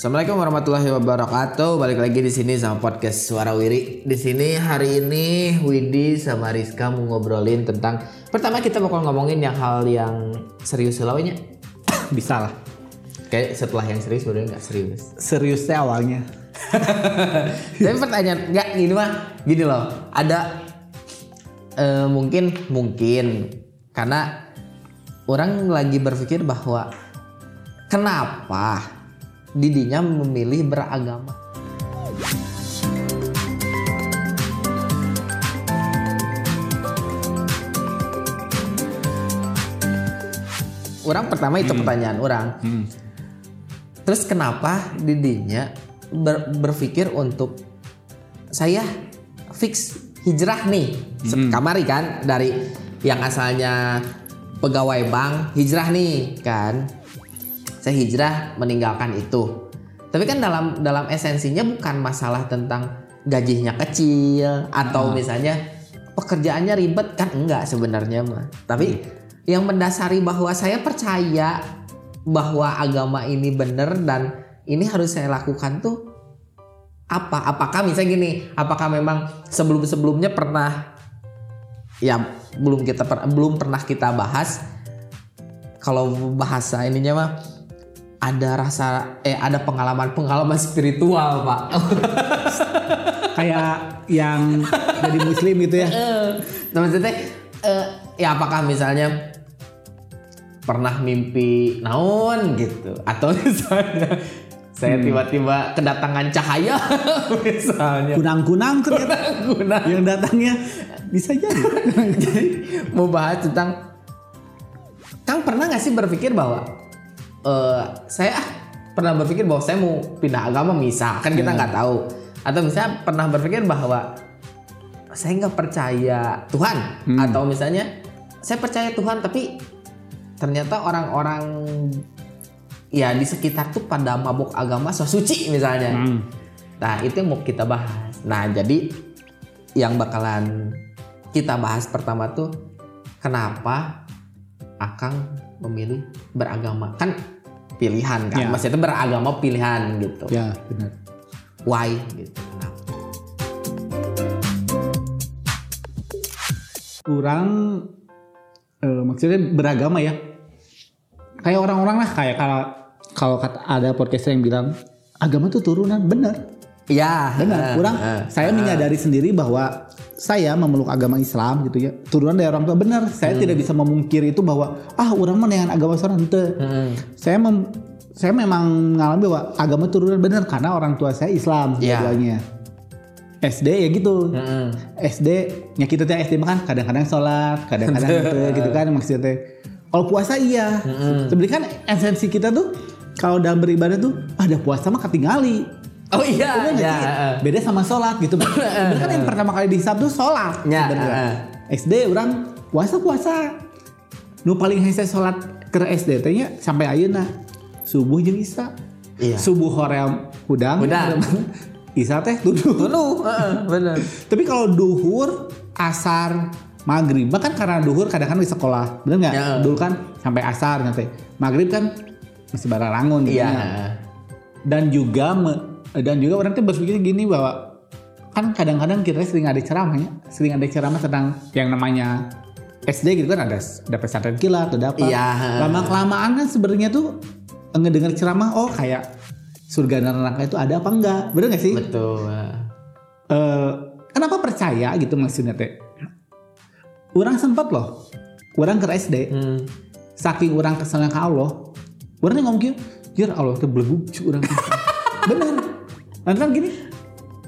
Assalamualaikum warahmatullahi wabarakatuh. Balik lagi di sini sama podcast Suara Wiri. Di sini hari ini Widi sama Rizka mau ngobrolin tentang pertama kita bakal ngomongin yang hal yang serius lawannya. Bisa lah. Kayak setelah yang serius udah nggak serius. Seriusnya awalnya. Tapi pertanyaan nggak gini mah gini loh. Ada eh, mungkin mungkin karena orang lagi berpikir bahwa kenapa didinya memilih beragama. Orang pertama itu pertanyaan orang. Hmm. Terus kenapa didinya ber- berpikir untuk saya fix hijrah nih kamari kan dari yang asalnya pegawai bank hijrah nih kan saya hijrah meninggalkan itu. Tapi kan dalam dalam esensinya bukan masalah tentang gajinya kecil atau misalnya pekerjaannya ribet kan enggak sebenarnya mah tapi yang mendasari bahwa saya percaya bahwa agama ini benar dan ini harus saya lakukan tuh apa? Apakah misalnya gini apakah memang sebelum sebelumnya pernah ya belum kita per- belum pernah kita bahas? Kalau bahasa ininya mah ada rasa eh ada pengalaman pengalaman spiritual pak. Kayak yang jadi muslim gitu ya. nah, maksudnya eh, ya apakah misalnya pernah mimpi naon gitu? Atau misalnya saya tiba-tiba kedatangan cahaya misalnya. Kunang-kunang ternyata guna yang datangnya bisa jadi. Jadi mau bahas tentang Kang pernah nggak sih berpikir bahwa eh saya ah, pernah berpikir bahwa saya mau pindah agama misalkan kita nggak tahu. Atau misalnya pernah berpikir bahwa saya nggak percaya Tuhan. Atau misalnya saya percaya Tuhan tapi ternyata orang-orang ya di sekitar tuh pada mabuk agama so suci misalnya. Hmm. Nah itu yang mau kita bahas. Nah jadi yang bakalan kita bahas pertama tuh kenapa Akang memilih beragama kan pilihan kan, Ya. maksudnya beragama pilihan gitu. Ya benar. Why gitu? Kenapa? Kurang eh, maksudnya beragama ya. Kayak orang-orang lah kayak kalau kalau kata ada podcaster yang bilang agama tuh turunan bener Ya benar eh, kurang. eh, saya menyadari sendiri bahwa saya memeluk agama Islam gitu ya. Turunan dari orang tua benar. Saya Hmm. tidak bisa memungkiri itu bahwa ah orang mana yang agama seorang ente. Mm, saya mem- saya memang mengalami bahwa agama turunan benar karena orang tua saya Islam Iya. dua-duanya SD ya gitu. Mm, SD ya kita teh SD mah kan kadang-kadang sholat kadang-kadang gitu, gitu kan maksudnya kalau puasa iya. Sebenarnya kan esensi kita tuh kalau dalam beribadah tuh ada puasa mah ketinggali Oh iya, Bener ya, beda sama sholat gitu Bener kan yang pertama kali dihisab tuh sholat Ya, eh. SD orang puasa puasa nu paling hese sholat ke SD nya sampai ayeuna subuh jeung isya Iya. subuh hoream hudang Hudang. isya teh tuduh bener. tapi kalau duhur asar maghrib bahkan karena duhur kadang-kadang di sekolah bener nggak Ya. dulu kan sampai asar nanti maghrib kan masih bararangun gitu Iya. ya. dan juga me- dan juga orang tuh berpikir gini bahwa kan kadang-kadang kita sering ada ceramahnya sering ada ceramah tentang yang namanya SD gitu kan ada ada pesantren kilat ada apa Iya. lama kelamaan kan sebenarnya tuh ngedenger ceramah oh kayak surga dan neraka itu ada apa enggak bener gak sih Betul. eh. Eh, kenapa percaya gitu maksudnya teh orang sempat loh orang ke SD Hmm. saking orang keselnya ke Allah orang ngomong gitu jir Allah tuh belum orang bener nanti kan gini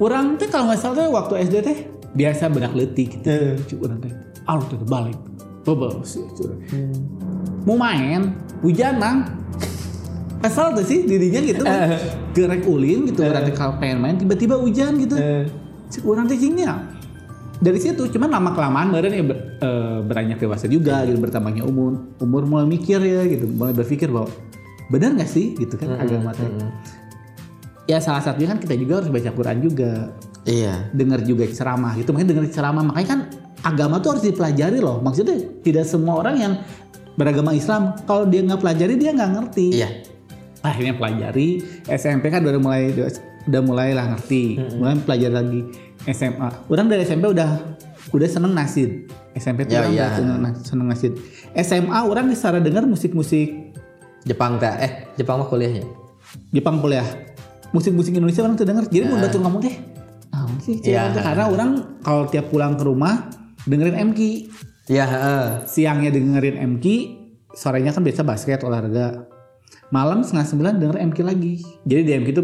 orang tuh kalau nggak salah tuh waktu SD teh biasa benak letik gitu. Cu orang teh Allah tuh balik Bebel sih urang. mau main hujan mang kesel tuh sih dirinya gitu gerek ulin gitu berarti kalau pengen main tiba-tiba hujan gitu. Cik, orang teh cingnya dari situ cuman lama kelamaan meren ya ber, eh, beranjak dewasa juga gitu bertambahnya umur umur mulai mikir ya gitu mulai berpikir bahwa benar nggak sih gitu kan agama teh ya salah satunya kan kita juga harus baca Quran juga. Iya. dengar juga ceramah gitu. Makanya dengar ceramah. Makanya kan agama tuh harus dipelajari loh. Maksudnya tidak semua orang yang beragama Islam kalau dia nggak pelajari dia nggak ngerti. Iya. akhirnya pelajari. SMP kan udah mulai udah mulai lah ngerti mulai pelajari lagi SMA orang dari SMP udah udah seneng nasid. SMP tuh Ya, orang ya. udah seneng, seneng nasid. SMA orang bisa dengar musik-musik Jepang teh eh Jepang mah kuliahnya. Jepang kuliah musik-musik Indonesia orang tuh denger jadi mau batur ngomong teh nah, sih Ya. karena orang kalau tiap pulang ke rumah dengerin MK Iya, heeh. siangnya dengerin MK sorenya kan biasa basket olahraga. Malam setengah sembilan denger MK lagi. Jadi di MK itu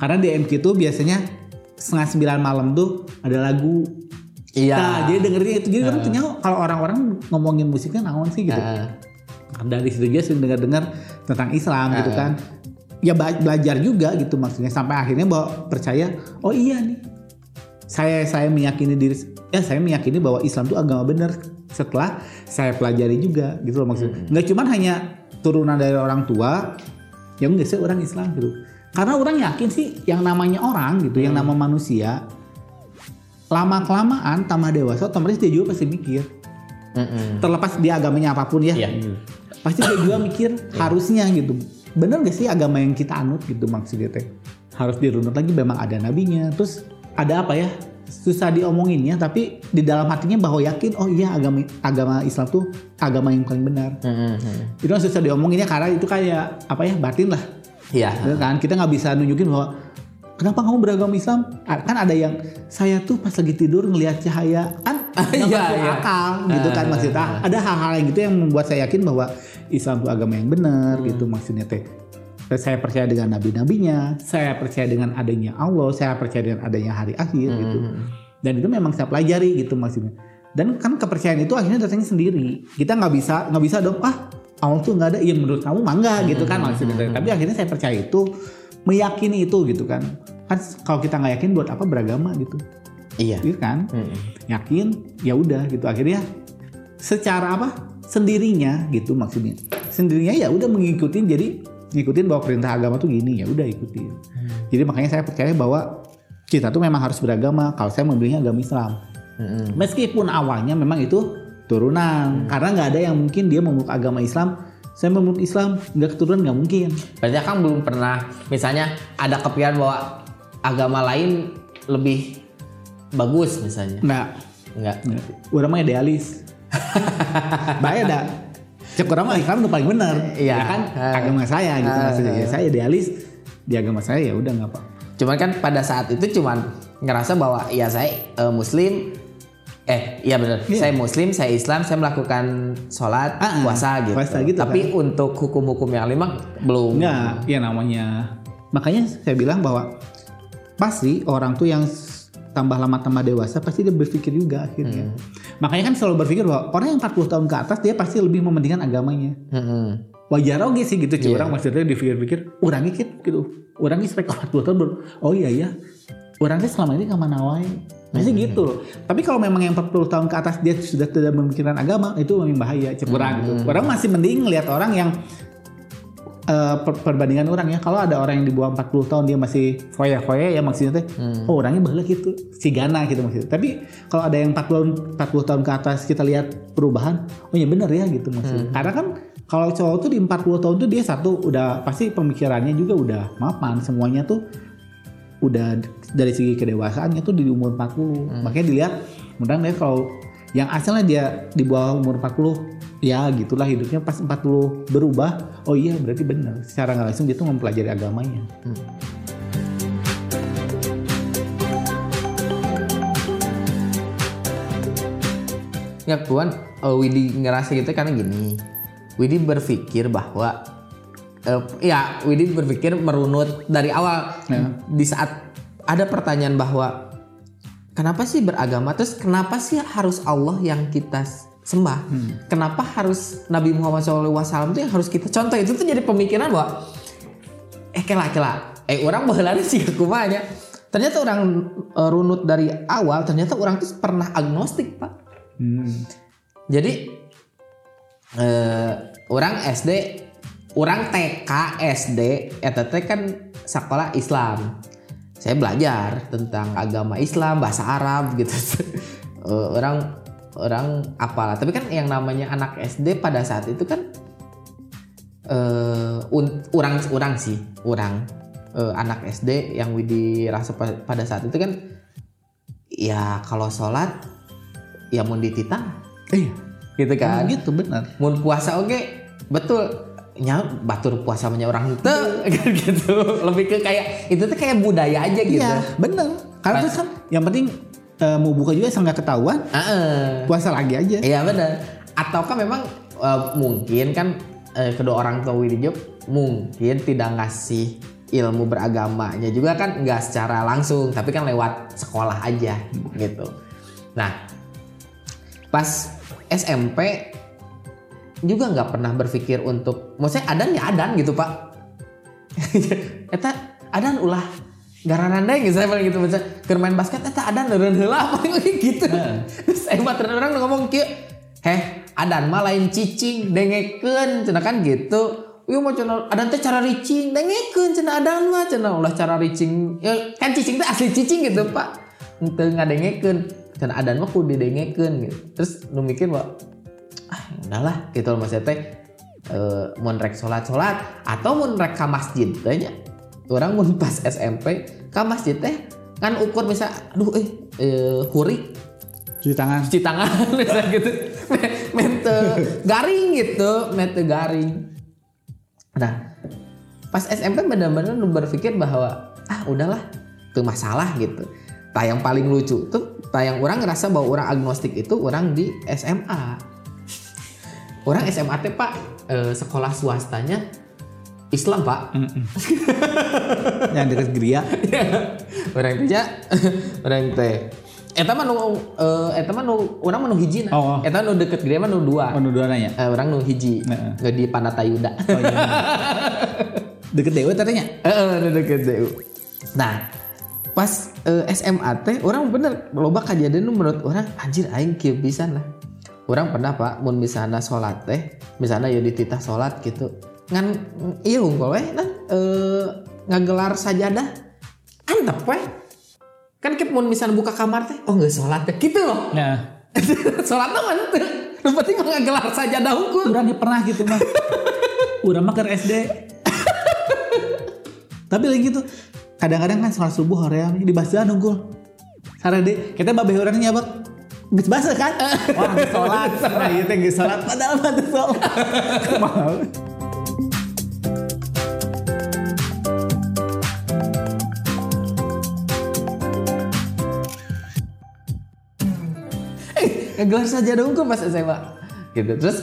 karena di MK itu biasanya setengah sembilan malam tuh ada lagu. Iya. nah jadi dengerin itu. Jadi tuh nyaho, kalau orang-orang ngomongin musiknya naon sih gitu. Heeh. dari situ juga sering dengar-dengar tentang Islam gitu kan ya belajar juga gitu maksudnya sampai akhirnya bahwa percaya oh iya nih. Saya saya meyakini diri ya saya meyakini bahwa Islam itu agama benar setelah saya pelajari juga gitu loh maksudnya. Nggak cuman hanya turunan dari orang tua yang enggak sih orang Islam gitu. Karena orang yakin sih yang namanya orang gitu yang nama manusia lama kelamaan tambah dewasa otomatis dia juga pasti mikir. Mm-mm. terlepas dia agamanya apa pun ya. Iya. pasti dia juga mikir harusnya gitu bener gak sih agama yang kita anut gitu maksudnya teh harus dirunut lagi memang ada nabinya. Terus ada apa ya? Susah diomonginnya tapi di dalam hatinya bahwa yakin oh iya agama agama Islam tuh agama yang paling benar. Mm-mm. itu kan susah diomonginnya karena itu kayak apa ya batin lah. Iya. Ya kan? Kita nggak bisa nunjukin bahwa kenapa kamu beragama Islam? Ah, kan ada yang saya tuh pas lagi tidur ngelihat cahaya. Kan? Nggak masuk iya. akal? Gitu kan maksudnya. Ada hal-hal yang gitu yang membuat saya yakin bahwa Islam itu agama yang benar gitu maksudnya teh. Saya percaya dengan nabi-nabinya saya percaya dengan adanya Allah saya percaya dengan adanya hari akhir gitu. Dan itu memang saya pelajari gitu maksudnya. Dan kan kepercayaan itu akhirnya datangnya sendiri. Kita nggak bisa nggak bisa dong ah Allah tuh nggak ada. Iya menurut kamu mangga gitu kan maksudnya. Tapi akhirnya saya percaya itu meyakini itu gitu kan. Kan kalau kita nggak yakin buat apa beragama gitu. Iya. gitu kan? Mm-mm. yakin ya udah gitu. Akhirnya secara apa sendirinya gitu maksudnya sendirinya ya udah mengikuti jadi ngikutin bahwa perintah agama tuh gini ya udah ikutin jadi makanya saya percaya bahwa kita tuh memang harus beragama kalau saya memilihnya agama Islam Mm-mm. meskipun awalnya memang itu turunan karena nggak ada yang mungkin dia memeluk agama Islam saya memeluk Islam nggak keturunan nggak mungkin Berarti Kang belum pernah misalnya ada kepikiran bahwa agama lain lebih bagus misalnya. nggak Enggak. nggak. orang mah idealis bahaya dah cek orang mah udah paling benar Iya. ya kan Ah. agama saya gitu Ah. maksudnya ya saya idealis di agama saya ya udah nggak apa Cuman kan pada saat itu cuman ngerasa bahwa ya saya eh, muslim eh iya benar. Iya. Saya muslim, saya Islam, saya melakukan sholat, Ah, ah. puasa gitu. Puasa gitu, Tapi untuk hukum-hukum yang lima belum. Enggak, ya namanya. Makanya saya bilang bahwa pasti orang tuh yang tambah lama tambah dewasa pasti dia berpikir juga akhirnya. Makanya kan selalu berpikir bahwa orang yang 40 tahun ke atas dia pasti lebih mementingkan agamanya. Mm-mm. Wajar oke sih gitu cuy Iya. orang maksudnya dipikir-pikir orangnya gitu gitu. Orangnya spek 40 tahun oh iya ya. Orangnya selama ini ke mana wae. Pasti gitu loh. Tapi kalau memang yang 40 tahun ke atas dia sudah tidak memikirkan agama itu memang bahaya cek orang gitu. Orang masih mending ngelihat orang yang eh, per- perbandingan orang ya. Kalau ada orang yang di bawah 40 tahun dia masih foya-foya ya maksudnya teh oh orangnya bahlah gitu. Si gana gitu maksudnya. Tapi kalau ada yang 40 40 tahun ke atas kita lihat perubahan oh ya bener ya gitu maksudnya. Karena kan kalau cowok tuh di 40 tahun tuh dia satu udah pasti pemikirannya juga udah mapan semuanya tuh udah dari segi kedewasaannya tuh di umur 40 makanya dilihat mudah-mudahan kalau yang asalnya dia di bawah umur 40 ya gitulah hidupnya. Pas 40 berubah oh iya berarti benar. Secara nggak langsung dia tuh mempelajari agamanya. Ya Tuan, eh, Widi ngerasa gitu karena gini. Widi berpikir bahwa eh, ya Widi berpikir merunut dari awal. Ya. di saat ada pertanyaan bahwa kenapa sih beragama? Terus kenapa sih harus Allah yang kita sembah? Kenapa harus Nabi Muhammad SAW itu yang harus kita contoh? Itu tuh jadi pemikiran bahwa eh kela kela eh orang baheulana sih kumanya. Ternyata orang eh, runut dari awal ternyata orang tuh pernah agnostik, Pak. Hmm. Jadi eh, orang SD, orang TK SD, eta teh kan sekolah Islam. Saya belajar tentang agama Islam, bahasa Arab gitu. Eh, orang orang apalah. Tapi kan yang namanya anak SD pada saat itu kan eh un- urang urang sih urang eh, anak SD yang Widi rasa pa- pada saat itu kan ya kalau sholat ya mau dititah Iya. gitu kan gitu benar. mau puasa oke betul nya batur puasa punya orang itu kan gitu lebih ke kayak itu tuh kayak budaya aja gitu Iya, benar. Karena terus kan yang penting eh, mau buka juga nggak ketahuan, Heeh. puasa lagi aja. Iya benar. Ataukah memang eh, mungkin kan eh, kedua orang tua Widi Job mungkin tidak ngasih ilmu beragamanya juga kan nggak secara langsung tapi kan lewat sekolah aja gitu. Nah pas SMP juga nggak pernah berpikir untuk maksudnya adan ya adan gitu pak. Eta adan ulah garanan deh gitu saya paling gitu misalnya keur main basket eta adan eureun heula paling gitu. Terus saya mah orang ngomong kieu heh adan mah lain cicing dengekeun cenah kan gitu. Iya mah cenah adan teh cara ricing dengekeun cenah adan mah cenah ulah cara ricing ya, kan cicing teh asli cicing gitu Pak. Henteu ngadengekeun cenah adan mah kudu didengekeun gitu. Terus nu mikir bahwa ah udahlah gitu loh maksudnya teh eh, mun rek sholat sholat atau mun rek ka masjid teh nya. Orang mun pas SMP ka masjid teh kan ukur misal aduh eh, eh Cuci tangan. cuci tangan misalnya gitu. Mente garing gitu mente garing. Nah pas SMP benar-benar lu berpikir bahwa ah udahlah itu masalah gitu. Nah yang paling lucu tuh nah yang orang ngerasa bahwa orang agnostik itu orang di SMA orang SMA teh pak eh, sekolah swastanya Islam pak yang dekat geria. orang teh orang teh eta mah nu eh, eta mah nu urang mah nu hiji na. Oh, oh. Eta nu deket gede mah nu dua. Oh, nu dua nanya. Eh, orang nu hiji. Heeh. Nggak di Panatayuda. Oh iya. deket dewe katanya. Heeh, nu deket DU. Nah, pas eh, SMA teh orang bener loba kejadian nu menurut orang anjir aing kieu pisan lah. Orang pernah Pak mun misalnya salat teh, misalnya ya dititah salat gitu. Ngan iya unggul we nah eh ngagelar sajadah. Antep we. Kan kep mun misalnya buka kamar teh, oh nggak salat teh gitu loh. Nah, salat mah mantep. Lu penting mah ngagelar sajadah urang ge pernah gitu mah. Urang mah SD. Tapi lagi gitu, kadang-kadang kan sholat subuh hoream di basahan unggul. Sarade, kita babeh orangnya bak. Geus basa kan? Wah, sholat. Nah, ieu teh geus sholat padahal mah sholat. Kumaha? Ngegelar saja dong pas SMA gitu. Terus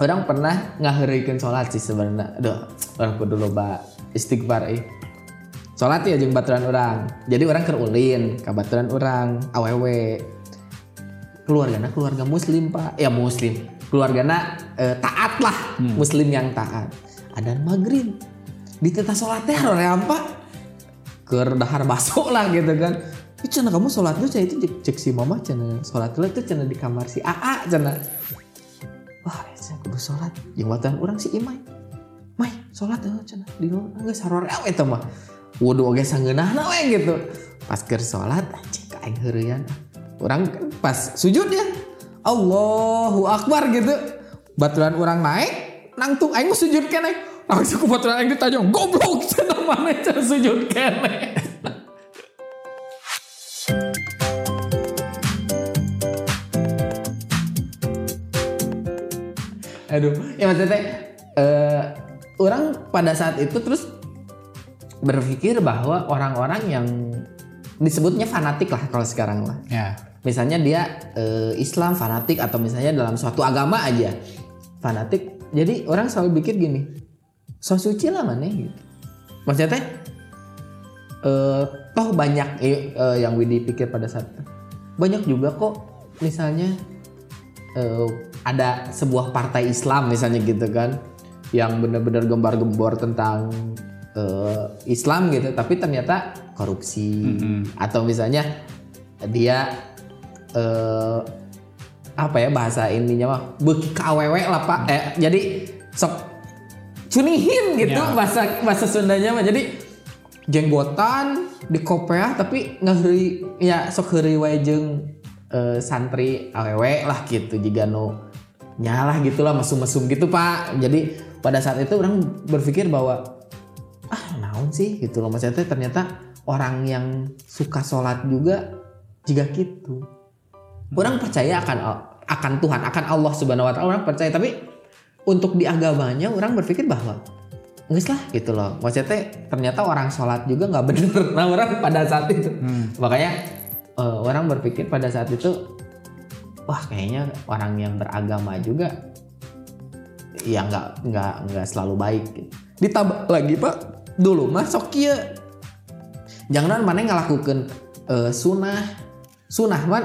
orang pernah ngaherikeun sholat sih sebenarnya. Aduh orang kudu loba istighfar eh. Sholat ya jeung baturan orang jadi orang kerulin ke baturan orang awewe keluargana keluarga muslim pak. Ya muslim. Keluargana eh, taat lah. Muslim yang taat. Ada maghrib. Di teta sholat teh hoream pak. Keur dahar baso lah gitu kan Ih, cina kamu sholat tuh itu cek, cek si mama cina. Sholat dulu tuh cina di kamar si AA cina. Wah saya kudu sholat. Yang watan orang si Imai. Mai sholat tuh cina. Di luar nggak saror awe itu mah. Wudhu oge sangeunah we gitu. Pas keur sholat ka aing heureyan orang pas sujud ya. Allahu Akbar gitu. Baturan orang naik nangtung aing sujud kene. Langsung baturan aing ditanya goblok cenah mana cenah sujud kene Aduh, ya maksudnya eh, orang pada saat itu terus berpikir bahwa orang-orang yang disebutnya fanatik lah kalau sekarang lah. Ya. Misalnya dia eh, Islam fanatik atau misalnya dalam suatu agama aja fanatik. Jadi orang selalu pikir gini, so suci lah mana gitu. Maksudnya teh, eh, toh banyak eh, eh, yang Widi pikir pada saat itu. banyak juga kok misalnya eh, ada sebuah partai Islam misalnya gitu kan yang benar-benar gembar-gembor tentang eh, Islam gitu tapi ternyata korupsi. Atau misalnya dia eh, apa ya bahasa ininya mah beki KWW lah pak. Eh, jadi sok cunihin gitu Ya. bahasa bahasa Sundanya mah. Jadi jenggotan di kopeah tapi ngeheri ya sok heuri wae eh, santri awewe lah gitu. Jika nu nyalah gitulah mesum-mesum gitu pak. Jadi pada saat itu orang berpikir bahwa ah naon sih? Gitu loh. Maksudnya ternyata orang yang suka sholat juga jika gitu. Orang percaya akan akan Tuhan akan Allah subhanahu wa taala orang percaya. Tapi untuk di agamanya orang berpikir bahwa enggak lah gitu loh. Maksudnya ternyata orang sholat juga nggak bener nah orang pada saat itu. Makanya eh, orang berpikir pada saat itu wah kayaknya orang yang beragama juga ya nggak nggak nggak selalu baik. Gitu. ditambah lagi pak dulu mah sok kieu jangan mana ngelakukan eh, sunah sunah man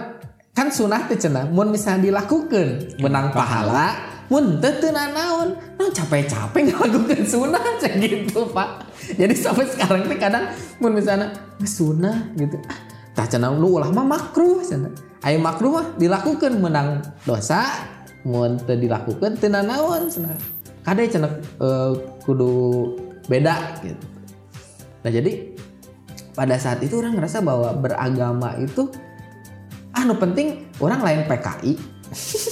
kan sunah teh cenah mun misalnya dilakukan menang pahala. mun teu teu naon. Naon capek-capek ngelakukan sunah cek gitu pak. Jadi sampai sekarang teh kadang mun misalnya "Geus sunah gitu. Ah tah cenah nu ulah mah makruh cenah. Aya makruh mah dilakukan menang dosa mun teu dilakukan teu naon cenah. Kade cenah eh, kudu beda gitu. Nah jadi pada saat itu orang ngerasa bahwa beragama itu ah nu penting orang lain PKI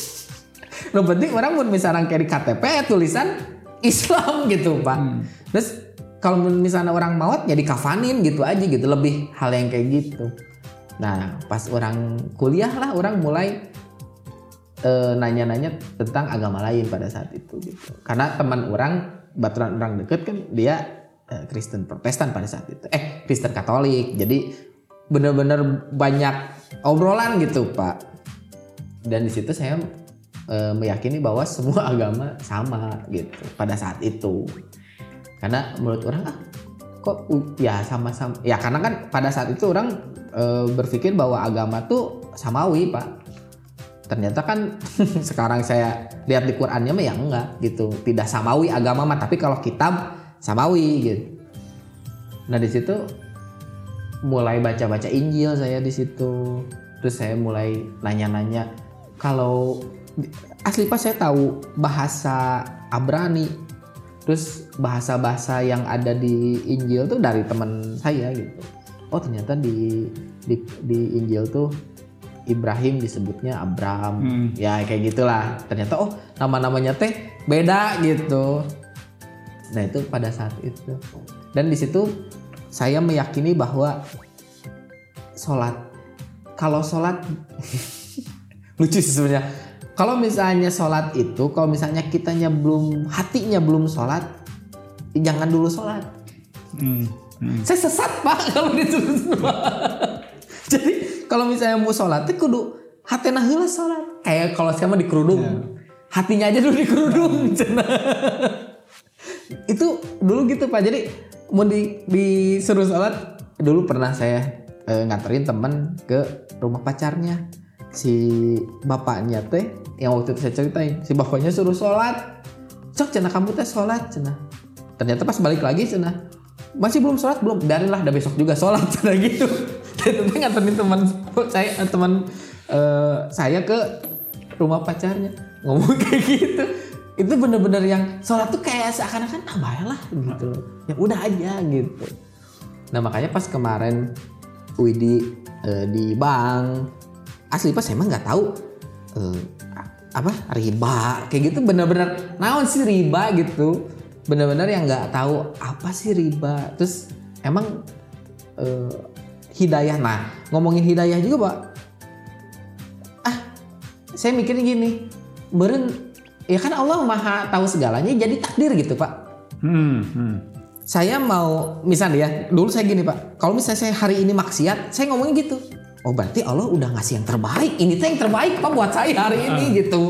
nu penting orang pun misalnya kayak di KTP tulisan Islam gitu pak. Terus kalau misalnya orang maut ya dikafanin gitu aja gitu. Lebih hal yang kayak gitu. Nah pas orang kuliah lah orang mulai eh, nanya-nanya tentang agama lain pada saat itu gitu. Karena teman orang baturan orang deket kan dia eh, Kristen Protestan pada saat itu. Eh Kristen Katolik. Jadi bener-bener banyak obrolan gitu pak. Dan di situ saya eh, meyakini bahwa semua agama sama gitu pada saat itu karena menurut orang ah kok ya sama-sama. Ya karena kan pada saat itu orang eh, berpikir bahwa agama tuh samawi pak. Ternyata kan sekarang saya lihat di Qurannya mah ya enggak gitu. Tidak samawi agama mah tapi kalau kitab samawi gitu. Nah di situ mulai baca-baca Injil saya di situ. Terus saya mulai nanya-nanya. Kalau asli pas saya tahu bahasa Abrani terus bahasa-bahasa yang ada di Injil tuh dari teman saya gitu. Oh ternyata di di, di Injil tuh Ibrahim disebutnya Abram. Hmm. ya kayak gitulah. Ternyata oh nama-namanya teh beda gitu. Nah itu pada saat itu. Dan di situ saya meyakini bahwa sholat kalau sholat lucu sih sebenarnya kalau misalnya sholat itu kalau misalnya kitanya belum hatinya belum sholat jangan dulu sholat Hmm. Hmm. saya sesat pak kalau ditulis jadi kalau misalnya mau sholat itu kudu hati heula sholat kayak kalau saya mah di kerudung Ya. hatinya aja dulu di kerudung cenah. itu dulu gitu pak jadi mau di disuruh sholat dulu pernah saya eh, nganterin temen ke rumah pacarnya si bapaknya teh yang waktu itu saya ceritain si bapaknya suruh sholat. Cok cenah kamu teh sholat cenah. Ternyata pas balik lagi cenah. Masih belum sholat? Belum. Biarinlah udah besok juga sholat cenah gitu. Itu teh nganterin teman saya eh, teman eh, saya ke rumah pacarnya. Ngomong kayak gitu. Itu bener-bener yang sholat tuh kayak seakan-akan ah baiklah gitu ya udah aja gitu. Nah makanya pas kemarin Widi eh, di bank asli pas emang nggak tahu eh, apa riba kayak gitu bener-bener naon sih riba gitu. Bener-bener yang nggak tahu apa sih riba. Terus emang eh, hidayah nah ngomongin hidayah juga pak. Ah saya mikirnya gini beren ya kan Allah maha tahu segalanya jadi takdir gitu pak. Hmm. Hmm. saya mau misalnya ya dulu saya gini pak. Kalau misalnya saya hari ini maksiat saya ngomongin gitu oh berarti Allah udah ngasih yang terbaik. Ini tuh yang terbaik pak buat saya hari ini gitu.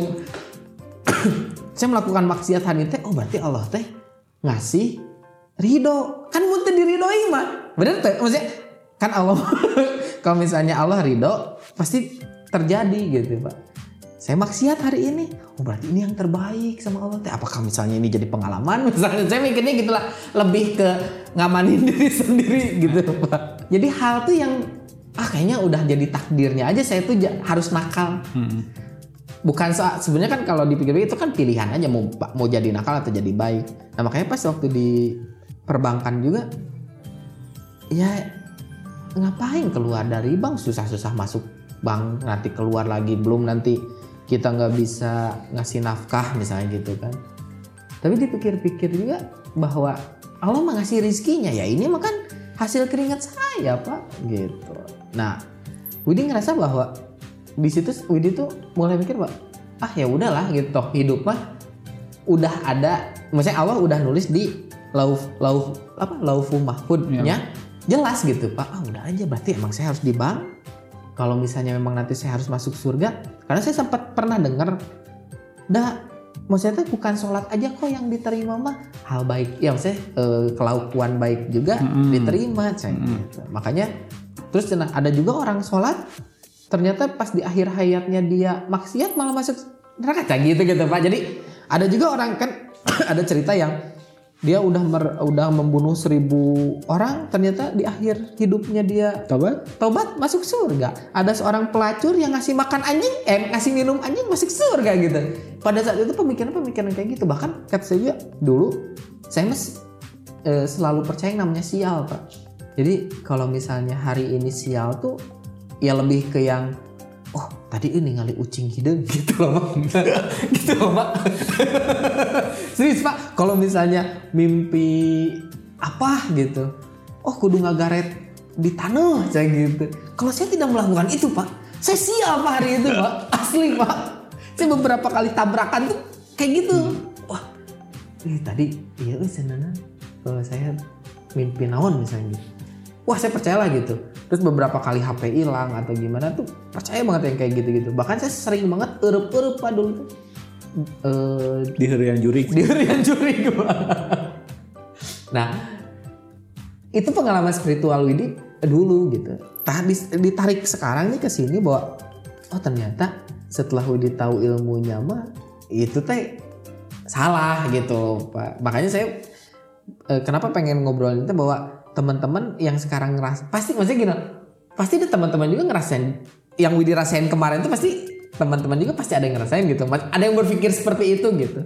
Saya melakukan maksiat hari ini teh oh berarti Allah teh ngasih ridho. Kan muntah diridhoi mah bener tuh maksudnya kan Allah kalau misalnya Allah ridho pasti terjadi gitu pak. Saya maksiat hari ini. Oh berarti ini yang terbaik sama Allah teh. Apakah misalnya ini jadi pengalaman? Misalnya saya mikirnya gitulah lebih ke ngamanin diri sendiri gitu pak. Jadi hal tuh yang ah kayaknya udah jadi takdirnya aja saya tuh harus nakal. Hmm. bukan soal sebenarnya kan kalau dipikir itu kan pilihan aja mau mau jadi nakal atau jadi baik. Nah makanya pas waktu di perbankan juga ya ngapain keluar dari bank? Susah-susah masuk bank nanti keluar lagi belum nanti kita nggak bisa ngasih nafkah misalnya gitu kan. Tapi dipikir-pikir juga bahwa Allah mengasih rizkinya ya ini mah kan hasil keringat saya pak gitu nah Widi ngerasa bahwa di situ Widi tuh mulai mikir bahwa ah ya udahlah gitu toh hidup mah udah ada maksudnya Allah udah nulis di lauf lauf apa laufu mahfudnya jelas gitu pak ah udah aja berarti emang saya harus di bank kalau misalnya memang nanti saya harus masuk surga karena saya sempat pernah dengar dah maksudnya tuh bukan sholat aja kok yang diterima mah hal baik ya maksudnya eh, kelakuan baik juga Mm-mm. diterima ceng gitu. makanya terus cenah, ada juga orang sholat ternyata pas di akhir hayatnya dia maksiat malah masuk neraka Ceng, gitu gitu pak jadi ada juga orang kan ada cerita yang dia udah mer- udah membunuh seribu orang ternyata di akhir hidupnya dia Tobat? tobat masuk surga. Ada seorang pelacur yang ngasih makan anjing, eh ngasih minum anjing masuk surga gitu. Pada saat itu pemikiran-pemikiran kayak gitu. Bahkan kata saya juga dulu saya mas eh, selalu percaya yang namanya sial pak. Jadi kalau misalnya hari ini sial tuh ya lebih ke yang oh tadi ini ngali ucing hidung gitu loh pak. gitu loh pak. Serius pak, kalau misalnya mimpi apa gitu, oh kudu ngagaret di tanah saya gitu. Kalau saya tidak melakukan itu pak, saya sial pak hari itu pak, asli pak. Saya beberapa kali tabrakan tuh kayak gitu. Wah, ini tadi iya eh senana kalau saya mimpi naon misalnya gitu. Wah saya percayalah gitu. Terus beberapa kali HP hilang atau gimana tuh percaya banget yang kayak gitu-gitu. Bahkan saya sering banget erup-erup pak dulu tuh. Eh, Di harian juri. di harian juri gua. nah, itu pengalaman spiritual Widi dulu gitu. Tadi ditarik sekarang nih ke sini bahwa oh ternyata setelah Widi tahu ilmunya mah itu teh salah gitu, Pak. Makanya saya eh, kenapa pengen ngobrolin itu bahwa teman-teman yang sekarang ngeras pasti maksudnya gini, pasti ada teman-teman juga ngerasain yang Widi rasain kemarin itu pasti teman-teman juga pasti ada yang ngerasain gitu. Ada yang berpikir seperti itu gitu.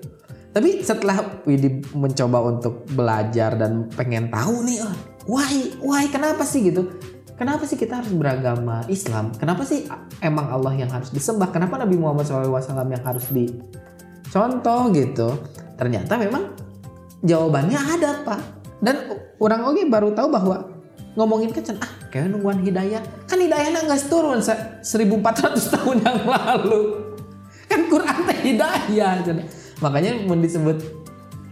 Tapi setelah Widi mencoba untuk belajar dan pengen tahu nih, oh, why, why, kenapa sih gitu? Kenapa sih kita harus beragama Islam? Kenapa sih emang Allah yang harus disembah? Kenapa Nabi Muhammad SAW yang harus dicontoh gitu? Ternyata memang jawabannya ada pak. Dan orang oke baru tahu bahwa ngomongin kan ah kayak nungguan hidayah kan hidayahnya nggak turun se- 1400 tahun yang lalu kan Quran teh hidayah cenah. makanya mau disebut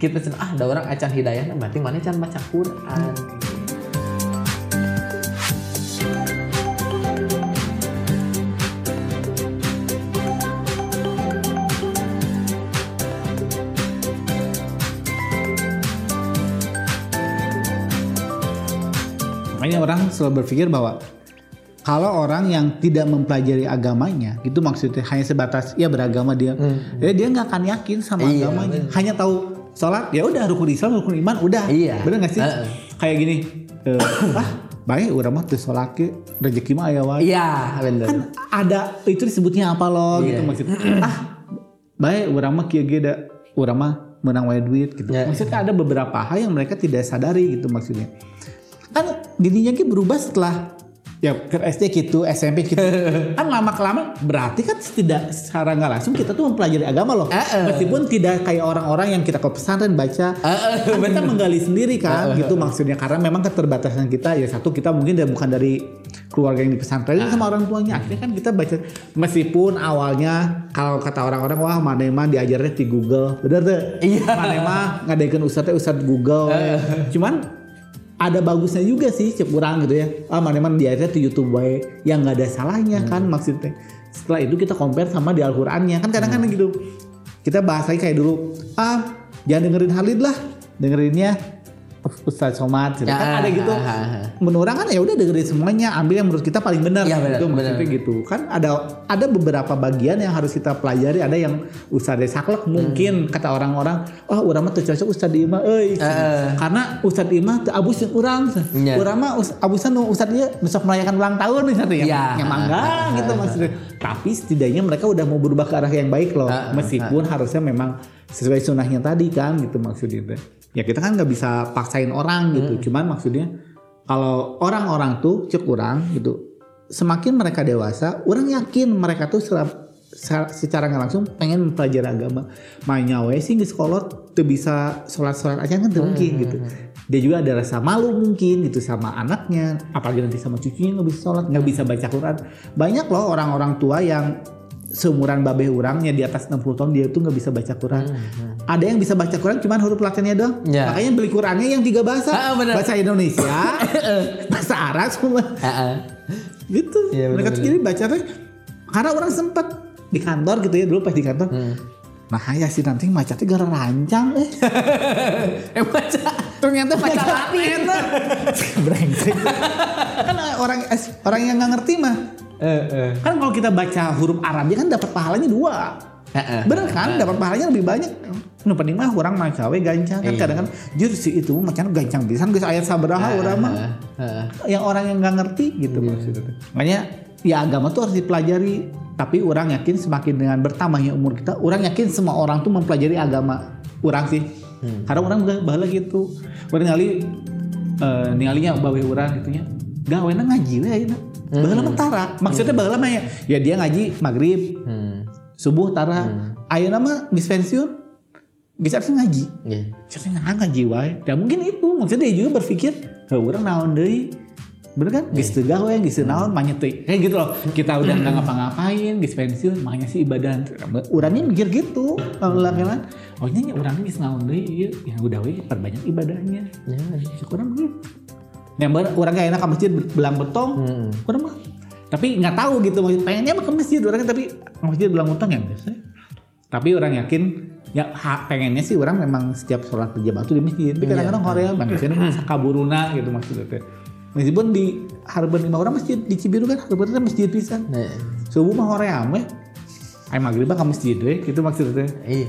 kita cenah, ah ada orang acan hidayah berarti mana can baca Quran orang selalu berpikir bahwa kalau orang yang tidak mempelajari agamanya, itu maksudnya hanya sebatas ya beragama dia, ya dia nggak akan yakin sama Iya, agamanya. bener. Hanya tahu sholat, ya udah rukun Islam, rukun iman, udah. Iya. Bener nggak sih? Heeh. Kayak gini, eh, ah baik urang mah teu sholat ke rezeki mah aya wae. iya bener Kan ada itu disebutnya apa loh gitu Iya. maksudnya. ah baik urang mah kieu ge da urang mah menang wae duit gitu. Ya. Maksudnya ada beberapa hal yang mereka tidak sadari gitu maksudnya. Kan dirinya ki berubah setelah ya ke SD gitu, SMP gitu. kan lama kelamaan berarti kan tidak secara nggak langsung kita tuh mempelajari agama loh. Eh, eh. Meskipun tidak kayak orang-orang yang kita ke pesantren baca, Eh, kan kita menggali sendiri kan gitu maksudnya karena memang keterbatasan kita ya satu kita mungkin dan bukan dari keluarga yang di pesantren sama orang tuanya akhirnya kan kita baca meskipun awalnya kalau kata orang-orang wah mana mah diajarnya di Google bener tuh Iya. mana mah ngadain ustadz ustadz Google we. cuman ada bagusnya juga sih cek kurang gitu ya. Ah mana mah diajarnya di YouTube wae yang nggak ada salahnya kan maksudnya. Setelah itu kita compare sama di Al-Qur'annya. Kan kadang-kadang gitu. Kita bahas lagi kayak dulu. Ah jangan dengerin Halid lah. Dengerinnya Ustadz Somad gitu. Ya, kan ada gitu. ah, ah, ah. menurut orang kan ya udah dengerin semuanya ambil yang menurut kita paling benar. Benar, gitu maksudnya gitu. Kan ada ada beberapa bagian yang harus kita pelajari. Ada yang Ustadz saklek mungkin kata orang-orang oh urang mah teu cocok Ustadz Ima euy. Eh. karena Ustadz Ima teu abus jeung urang Iya. urang mah us- abusan nu Ustadz ieu nu sok merayakan ulang tahun nih satu ya. Iya. yang mangga gitu maksudnya. Tapi setidaknya mereka udah mau berubah ke arah yang baik loh. Ah, ah, meskipun harusnya memang sesuai sunnahnya tadi kan gitu maksudnya ya kita kan nggak bisa paksain orang gitu. Cuman maksudnya kalau orang-orang tuh cek orang gitu semakin mereka dewasa orang yakin mereka tuh secara nggak langsung pengen mempelajari agama. Mainnya we sih di sekolah tuh bisa sholat sholat aja kan tuh mungkin gitu. Dia juga ada rasa malu mungkin gitu sama anaknya apalagi nanti sama cucunya nggak bisa sholat nggak bisa baca Quran. Banyak loh orang-orang tua yang seumuran babeh orangnya di atas 60 tahun dia tuh nggak bisa baca Quran ada yang bisa baca Quran cuman huruf Latinnya doang Ya. makanya beli Qurannya yang tiga bahasa Ah, bener. bahasa Indonesia bahasa Arab semua Heeh. gitu Iya, mereka tuh jadi baca tuh karena orang sempat di kantor gitu ya dulu pas di kantor Hmm. nah ya sih nanti macetnya gara rancang eh Eh baca. Ternyata baca Latin. brengsek kan orang orang yang nggak ngerti mah Eh, eh. kan kalau kita baca huruf Arabnya kan dapat pahalanya dua Heeh. bener kan dapat pahalanya lebih banyak nu penting mah orang macawe gancang kan Iya. kadang kan jur si itu macam gancang pisan geus ayat sabaraha urang mah Heeh, heeh. yang orang yang nggak ngerti gitu Iya. maksudnya. Makanya ya agama tuh harus dipelajari. Tapi orang yakin semakin dengan bertambahnya umur kita, orang yakin semua orang tuh mempelajari agama. Orang sih. Hmm. Karena orang juga bahala gitu. Orang ningali eh ningalinya bawe orang gitunya. Gawena ngaji we ayeuna. Baheula mah tara. Maksudnya baheula mah ya, ya dia ngaji maghrib, Hmm. subuh tara. Ayeuna mah geus pensiun. Bisa harus ngaji. Iya. Jadi nggak ngaji wae. Ya mungkin itu. Maksudnya dia juga berpikir, "Heh, orang naon deui. Bener kan? Geus teu gawe, geus teu naon, manya teuing. Kayak gitu loh. Kita udah nggak ngapa-ngapain, geus pensiun, manya sih ibadah. Urangnya mikir gitu. Lakilan, oh nya urangnya geus naon ieu. Ya udah we perbanyak ibadahnya. Ya. Syukuran begitu. Yang ber, orang gak enak ke masjid belang betong, Hmm. orang mah. Tapi nggak tahu gitu, pengennya mah ke masjid orangnya tapi ke masjid belang betong ya biasa. Tapi orang yakin ya pengennya sih orang memang setiap sholat berjamaah tuh di masjid. Tapi kadang-kadang Korea manusianya kaburuna gitu maksudnya. teh. Meskipun di Harben lima orang masjid di Cibiru kan Harben kan masjid pisan. Nah, Subuh mah Korea mah. Ayo maghrib ke masjid we, gitu maksudnya. iya.